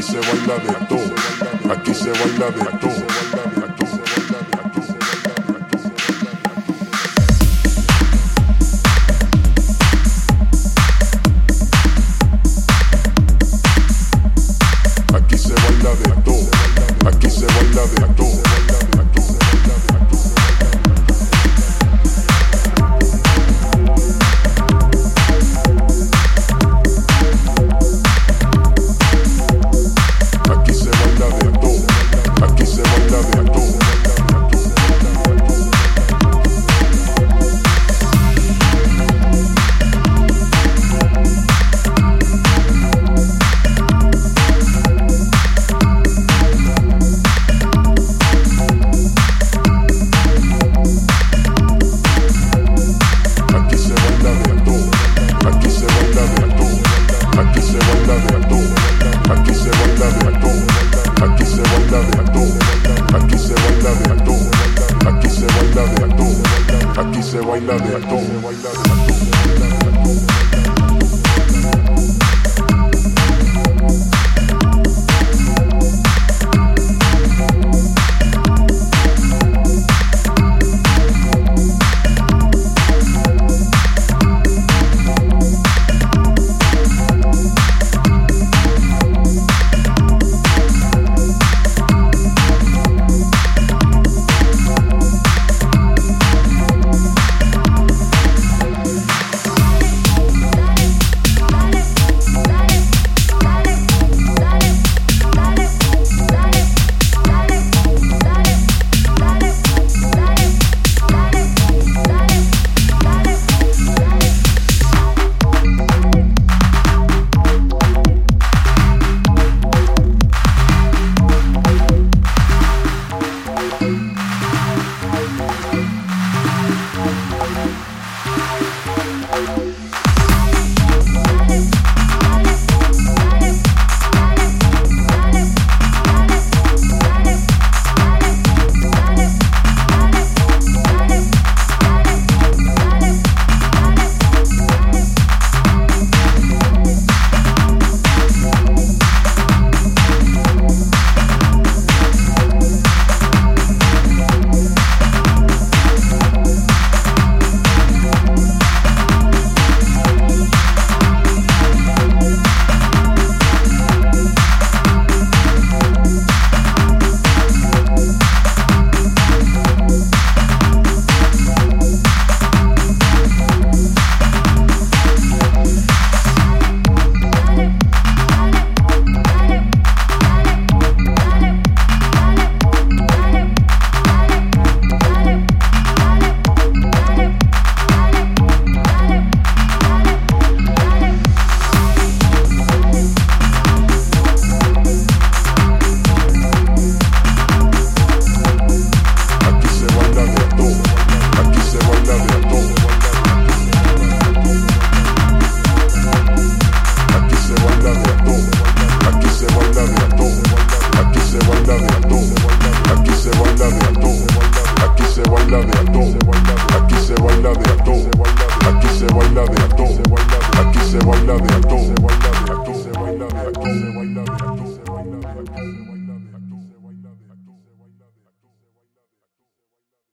se baila de todo, aquí se baila de todo. Aquí se baila de todo, aquí se baila de todo. Aquí se baila de todo. Aquí se baila de todo, aquí se baila de todo, aquí se baila de todo, aquí se baila de todo.